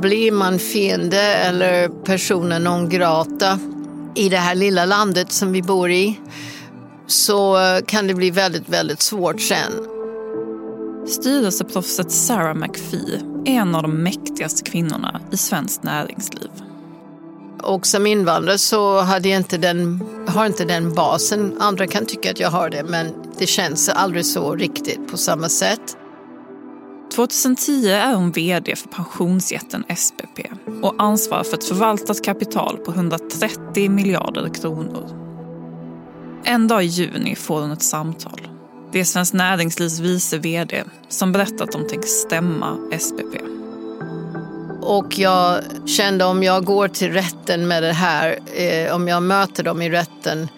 blir man fiende eller personen non grata i det här lilla landet som vi bor i så kan det bli väldigt, väldigt svårt sen. Styrelseproffset Sarah McPhee är en av de mäktigaste kvinnorna i svenskt näringsliv. Och som invandrare så hade jag inte den, har inte den basen. Andra kan tycka att jag har det, men det känns aldrig så riktigt på samma sätt. 2010 är hon vd för pensionsjätten SPP och ansvarar för ett förvaltat kapital på 130 miljarder kronor. En dag i juni får hon ett samtal. Det är Svenskt Näringslivs vice vd som berättar att de tänker stämma SPP. Och jag kände om jag går till rätten med det här, eh, om jag möter dem i rätten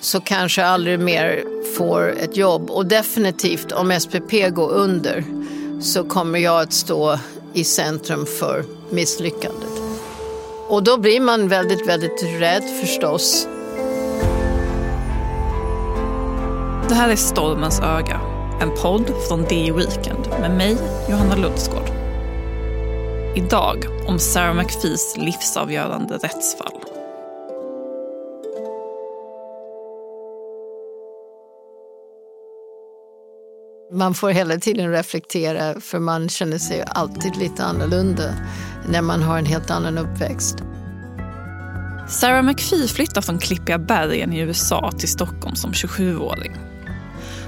så kanske jag aldrig mer får ett jobb. Och definitivt om SPP går under så kommer jag att stå i centrum för misslyckandet. Och då blir man väldigt, väldigt rädd förstås. Det här är Stormens öga, en podd från The Weekend med mig, Johanna Lundsgård. Idag om Sarah McPhees livsavgörande rättsfall. Man får hela tiden reflektera för man känner sig alltid lite annorlunda när man har en helt annan uppväxt. Sarah McPhee flyttar från Klippiga bergen i USA till Stockholm som 27-åring.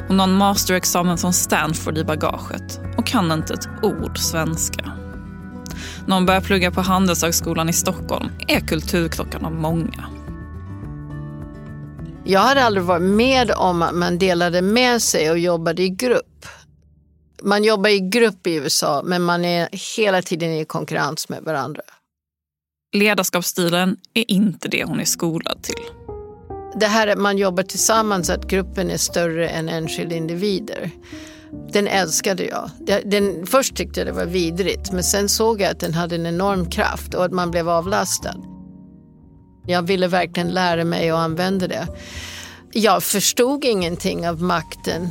Hon har en masterexamen från Stanford i bagaget och kan inte ett ord svenska. När hon börjar plugga på Handelshögskolan i Stockholm är kulturkrockarna många. Jag hade aldrig varit med om att man delade med sig och jobbade i grupp. Man jobbar i grupp i USA men man är hela tiden i konkurrens med varandra. Ledarskapsstilen är inte det hon är skolad till. Det här att man jobbar tillsammans, att gruppen är större än enskilda individer. Den älskade jag. Den, först tyckte jag det var vidrigt men sen såg jag att den hade en enorm kraft och att man blev avlastad. Jag ville verkligen lära mig att använda det. Jag förstod ingenting av makten.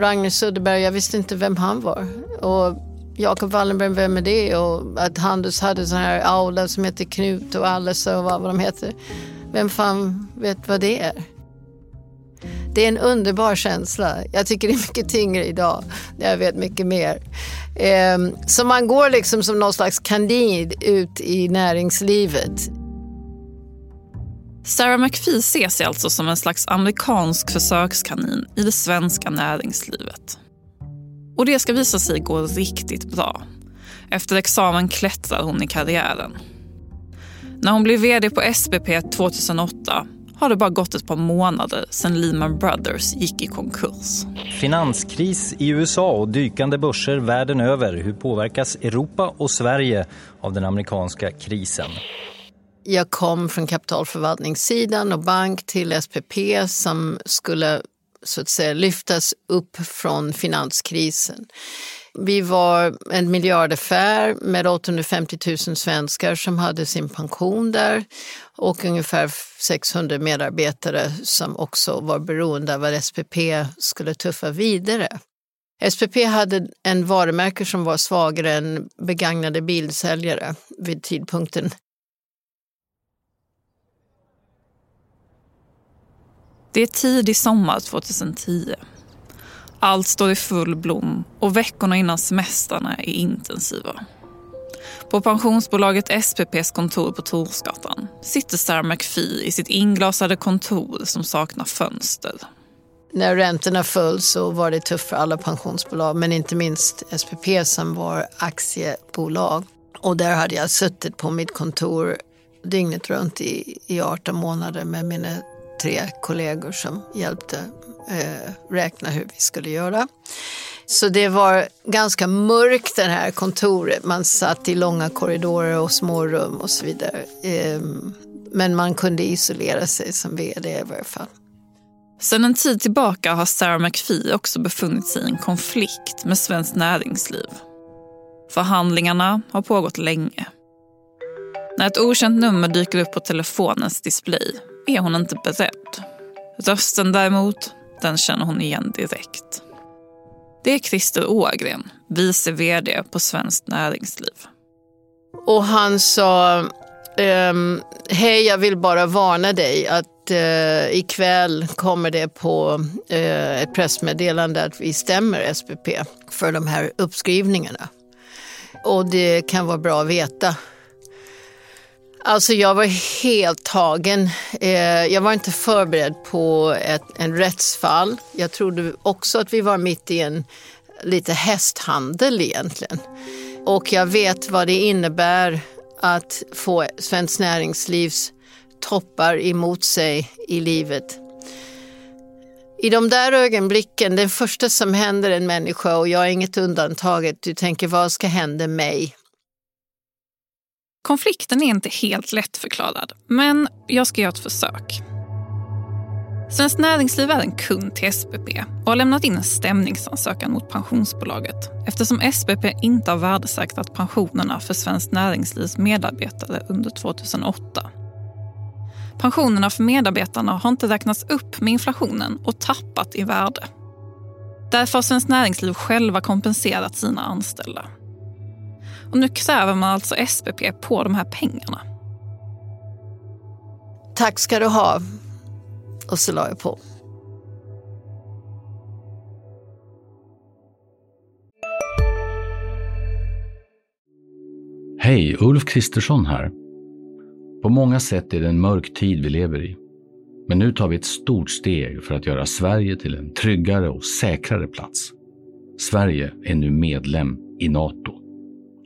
Ragnar Söderberg, jag visste inte vem han var. Och Jakob Wallenberg, vem är det? Och att Handels hade sån här aula som heter Knut och Alice och vad de heter. Vem fan vet vad det är? Det är en underbar känsla. Jag tycker det är mycket tyngre idag när jag vet mycket mer. Ehm, så man går liksom som någon slags kandid ut i näringslivet. Sarah McPhee ser sig alltså som en slags amerikansk försökskanin i det svenska näringslivet. Och det ska visa sig gå riktigt bra. Efter examen klättrar hon i karriären. När hon blev vd på SPP 2008 har det bara gått ett par månader sedan Lehman Brothers gick i konkurs. Finanskris i USA och dykande börser världen över. Hur påverkas Europa och Sverige av den amerikanska krisen? Jag kom från kapitalförvaltningssidan och bank till SPP som skulle så att säga lyftas upp från finanskrisen. Vi var en miljardaffär med 850 000 svenskar som hade sin pension där och ungefär 600 medarbetare som också var beroende av att SPP skulle tuffa vidare. SPP hade en varumärke som var svagare än begagnade bilsäljare vid tidpunkten Det är tidig sommar 2010. Allt står i full blom och veckorna innan semestrarna är intensiva. På pensionsbolaget SPPs kontor på Torsgatan sitter Sarah McPhee i sitt inglasade kontor som saknar fönster. När räntorna föll så var det tufft för alla pensionsbolag men inte minst SPP som var aktiebolag. Och där hade jag suttit på mitt kontor dygnet runt i, i 18 månader med mina tre kollegor som hjälpte eh, räkna hur vi skulle göra. Så det var ganska mörkt det här kontoret. Man satt i långa korridorer och små rum och så vidare. Eh, men man kunde isolera sig som vd i varje fall. Sedan en tid tillbaka har Sarah McPhee också befunnit sig i en konflikt med Svenskt Näringsliv. Förhandlingarna har pågått länge. När ett okänt nummer dyker upp på telefonens display är hon inte beredd. Rösten däremot, den känner hon igen direkt. Det är Christer Ågren, vice vd på Svenskt Näringsliv. Och han sa, ehm, hej jag vill bara varna dig att eh, ikväll kommer det på eh, ett pressmeddelande att vi stämmer SPP för de här uppskrivningarna. Och det kan vara bra att veta. Alltså jag var helt tagen. Eh, jag var inte förberedd på ett en rättsfall. Jag trodde också att vi var mitt i en lite hästhandel egentligen. Och jag vet vad det innebär att få Svenskt Näringslivs toppar emot sig i livet. I de där ögonblicken, det första som händer en människa och jag är inget undantaget, du tänker vad ska hända mig? Konflikten är inte helt lättförklarad, men jag ska göra ett försök. Svenskt Näringsliv är en kund till SPP och har lämnat in en stämningsansökan mot pensionsbolaget eftersom SPP inte har värdesäkrat pensionerna för Svenskt Näringslivs medarbetare under 2008. Pensionerna för medarbetarna har inte räknats upp med inflationen och tappat i värde. Därför har Svenskt Näringsliv själva kompenserat sina anställda. Och nu kräver man alltså SPP på de här pengarna. Tack ska du ha. Och så la jag på. Hej, Ulf Kristersson här. På många sätt är det en mörk tid vi lever i. Men nu tar vi ett stort steg för att göra Sverige till en tryggare och säkrare plats. Sverige är nu medlem i Nato.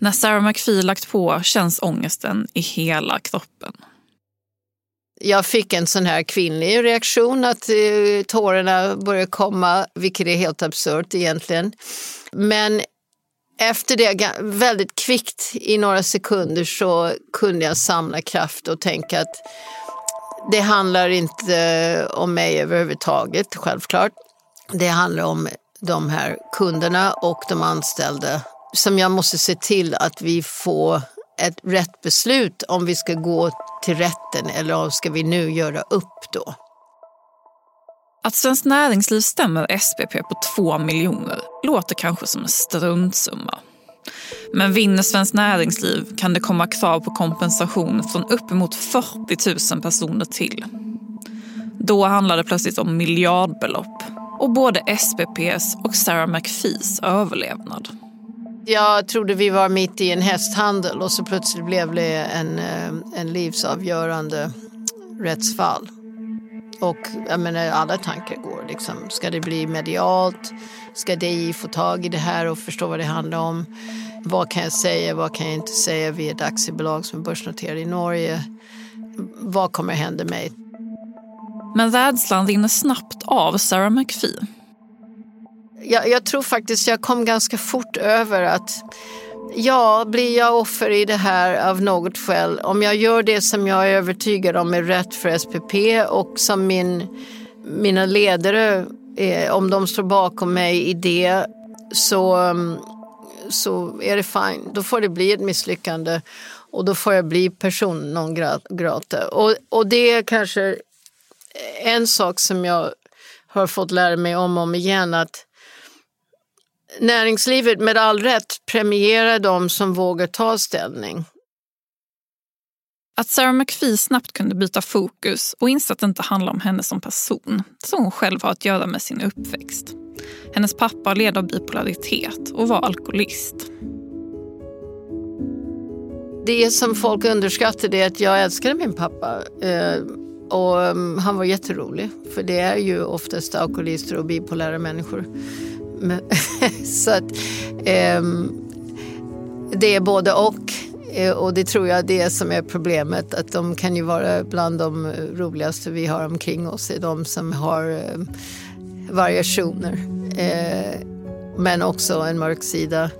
När Sarah McPhee lagt på känns ångesten i hela kroppen. Jag fick en sån här kvinnlig reaktion att eh, tårarna började komma, vilket är helt absurt egentligen. Men efter det, väldigt kvickt i några sekunder, så kunde jag samla kraft och tänka att det handlar inte om mig överhuvudtaget, självklart. Det handlar om de här kunderna och de anställda som jag måste se till att vi får ett rätt beslut om vi ska gå till rätten eller om ska vi nu göra upp då. Att Svenskt Näringsliv stämmer SPP på 2 miljoner låter kanske som en struntsumma. Men vinner Svenskt Näringsliv kan det komma krav på kompensation från uppemot 40 000 personer till. Då handlar det plötsligt om miljardbelopp och både SPPs och Sarah McPhees överlevnad. Jag trodde vi var mitt i en hästhandel och så plötsligt blev det en, eh, en livsavgörande rättsfall. Och jag menar, alla tankar går liksom. Ska det bli medialt? Ska DI få tag i det här och förstå vad det handlar om? Vad kan jag säga? Vad kan jag inte säga? Vi är ett aktiebolag som är börsnoterat i Norge. Vad kommer hända mig? Men rädslan rinner snabbt av Sarah McPhee jag, jag tror faktiskt jag kom ganska fort över att Ja, blir jag offer i det här av något skäl, om jag gör det som jag är övertygad om är rätt för SPP och som min, mina ledare, eh, om de står bakom mig i det, så, så är det fine. Då får det bli ett misslyckande och då får jag bli person non grata. Och, och det är kanske en sak som jag har fått lära mig om och om igen, att näringslivet med all rätt premierar de som vågar ta ställning. Att Sarah McPhee snabbt kunde byta fokus och inse att det inte handlar om henne som person som hon själv har att göra med sin uppväxt. Hennes pappa led av bipolaritet och var alkoholist. Det som folk underskattar är att jag älskade min pappa. Eh, och mm, han var jätterolig, för det är ju oftast alkoholister och bipolära människor. så att eh, det är både och. Eh, och det tror jag det som är problemet, att de kan ju vara bland de roligaste vi har omkring oss, är de som har eh, variationer. Eh, men också en mörk sida.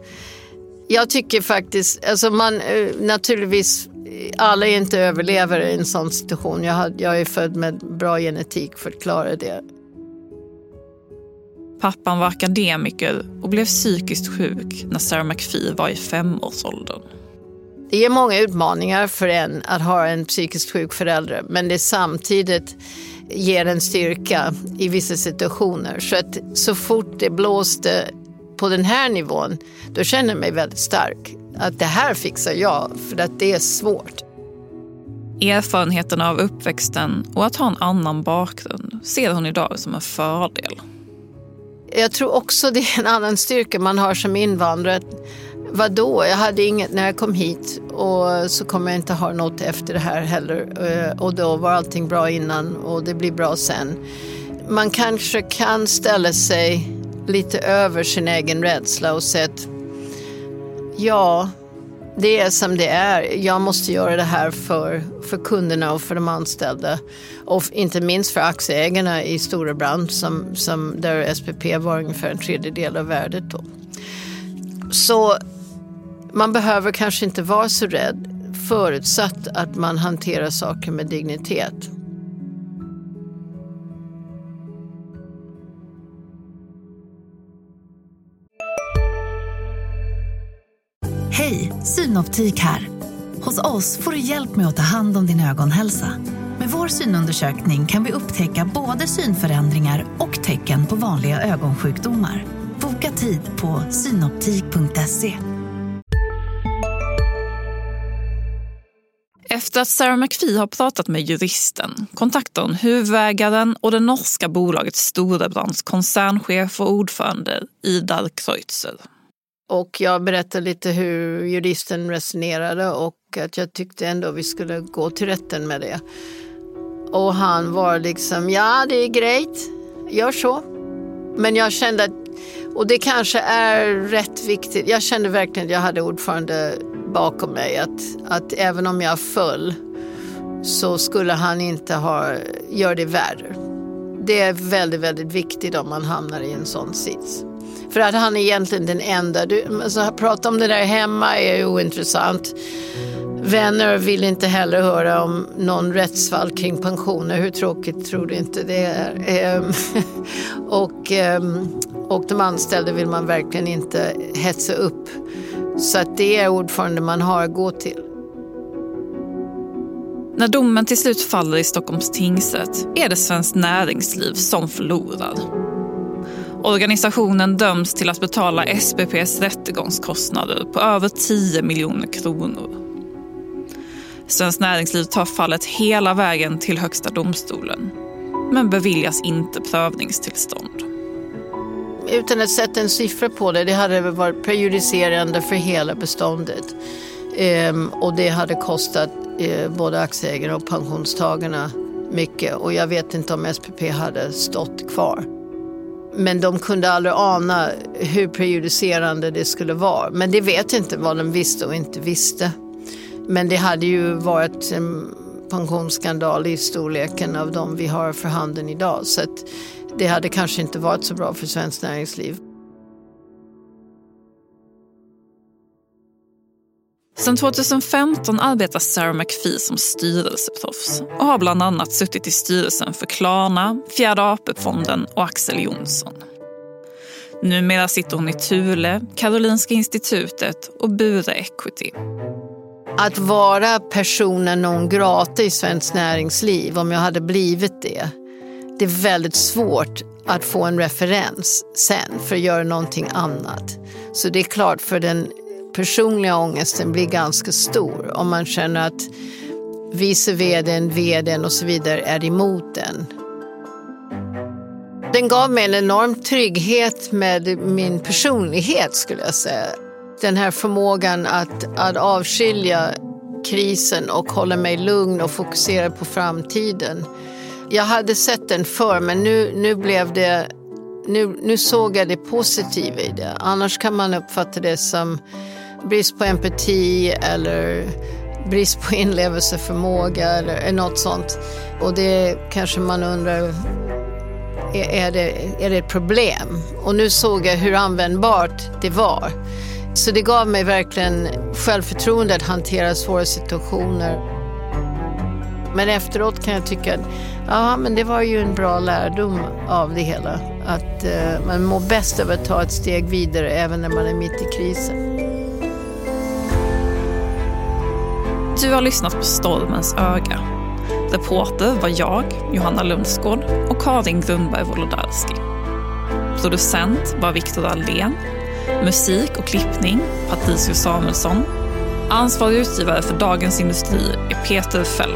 Jag tycker faktiskt, alltså man eh, naturligtvis, alla är inte överlevare i en sån situation. Jag, har, jag är född med bra genetik för att klara det. Pappan var akademiker och blev psykiskt sjuk när Sarah McPhee var i femårsåldern. Det ger många utmaningar för en att ha en psykiskt sjuk förälder men det samtidigt ger en styrka i vissa situationer. Så att så fort det blåste på den här nivån, då känner jag mig väldigt stark. Att det här fixar jag, för att det är svårt. Erfarenheten av uppväxten och att ha en annan bakgrund ser hon idag som en fördel. Jag tror också det är en annan styrka man har som invandrare. Vadå, jag hade inget när jag kom hit och så kommer jag inte ha något efter det här heller. Eh, och då var allting bra innan och det blir bra sen. Man kanske kan ställa sig lite över sin egen rädsla och säga att ja, det är som det är. Jag måste göra det här för, för kunderna och för de anställda. Och inte minst för aktieägarna i Storebrand som, som där SPP var ungefär en tredjedel av värdet. Då. Så man behöver kanske inte vara så rädd förutsatt att man hanterar saker med dignitet. Hej, Synoptik här. Hos oss får du hjälp med att ta hand om din ögonhälsa. Med vår synundersökning kan vi upptäcka både synförändringar och tecken på vanliga ögonsjukdomar. Boka tid på synoptik.se. Efter att Sarah McPhee har pratat med juristen kontaktar hon huvudägaren och det norska bolaget Storebrands koncernchef och ordförande Idar Kreutzer. Och jag berättade lite hur juristen resonerade och att jag tyckte ändå vi skulle gå till rätten med det. Och han var liksom, ja det är grejt, gör så. Men jag kände att, och det kanske är rätt viktigt, jag kände verkligen att jag hade ordförande bakom mig. Att, att även om jag föll så skulle han inte ha, göra det värre. Det är väldigt, väldigt viktigt om man hamnar i en sån sits. För att han är egentligen den enda. Du, alltså, att prata om det där hemma är ju ointressant. Vänner vill inte heller höra om någon rättsfall kring pensioner. Hur tråkigt tror du inte det är? Ehm, och, ehm, och de anställda vill man verkligen inte hetsa upp. Så att det är ordförande man har att gå till. När domen till slut faller i Stockholms tingsrätt är det Svenskt Näringsliv som förlorar. Organisationen döms till att betala SPPs rättegångskostnader på över 10 miljoner kronor. Svenskt Näringsliv tar fallet hela vägen till Högsta domstolen men beviljas inte prövningstillstånd. Utan att sätta en siffra på det, det hade varit prejudicerande för hela beståndet. Ehm, och det hade kostat eh, både aktieägarna och pensionstagarna mycket. Och jag vet inte om SPP hade stått kvar. Men de kunde aldrig ana hur prejudicerande det skulle vara. Men det vet inte vad de visste och inte visste. Men det hade ju varit en pensionsskandal i storleken av de vi har för handen idag. Så det hade kanske inte varit så bra för svenskt näringsliv. Sedan 2015 arbetar Sarah McPhee som styrelseproffs och har bland annat suttit i styrelsen för Klarna, Fjärde AP-fonden och Axel Jonsson. Numera sitter hon i Thule, Karolinska institutet och Bure Equity. Att vara personen non grata i svenskt näringsliv, om jag hade blivit det, det är väldigt svårt att få en referens sen för att göra någonting annat. Så det är klart, för den personliga ångesten blir ganska stor om man känner att vice vdn, vdn och så vidare är emot den. Den gav mig en enorm trygghet med min personlighet skulle jag säga. Den här förmågan att, att avskilja krisen och hålla mig lugn och fokusera på framtiden. Jag hade sett den förr men nu, nu blev det nu, nu såg jag det positiva i det. Annars kan man uppfatta det som brist på empati eller brist på inlevelseförmåga eller något sånt. Och det kanske man undrar, är det, är det ett problem? Och nu såg jag hur användbart det var. Så det gav mig verkligen självförtroende att hantera svåra situationer. Men efteråt kan jag tycka att ja, men det var ju en bra lärdom av det hela. Att eh, man mår bäst av att ta ett steg vidare även när man är mitt i krisen. Du har lyssnat på Stormens öga. Reporter var jag, Johanna Lundsgård och Karin Grundberg Wolodarski. Producent var Viktor Allén. Musik och klippning Patricio Samuelsson. Ansvarig utgivare för Dagens Industri är Peter Fällman.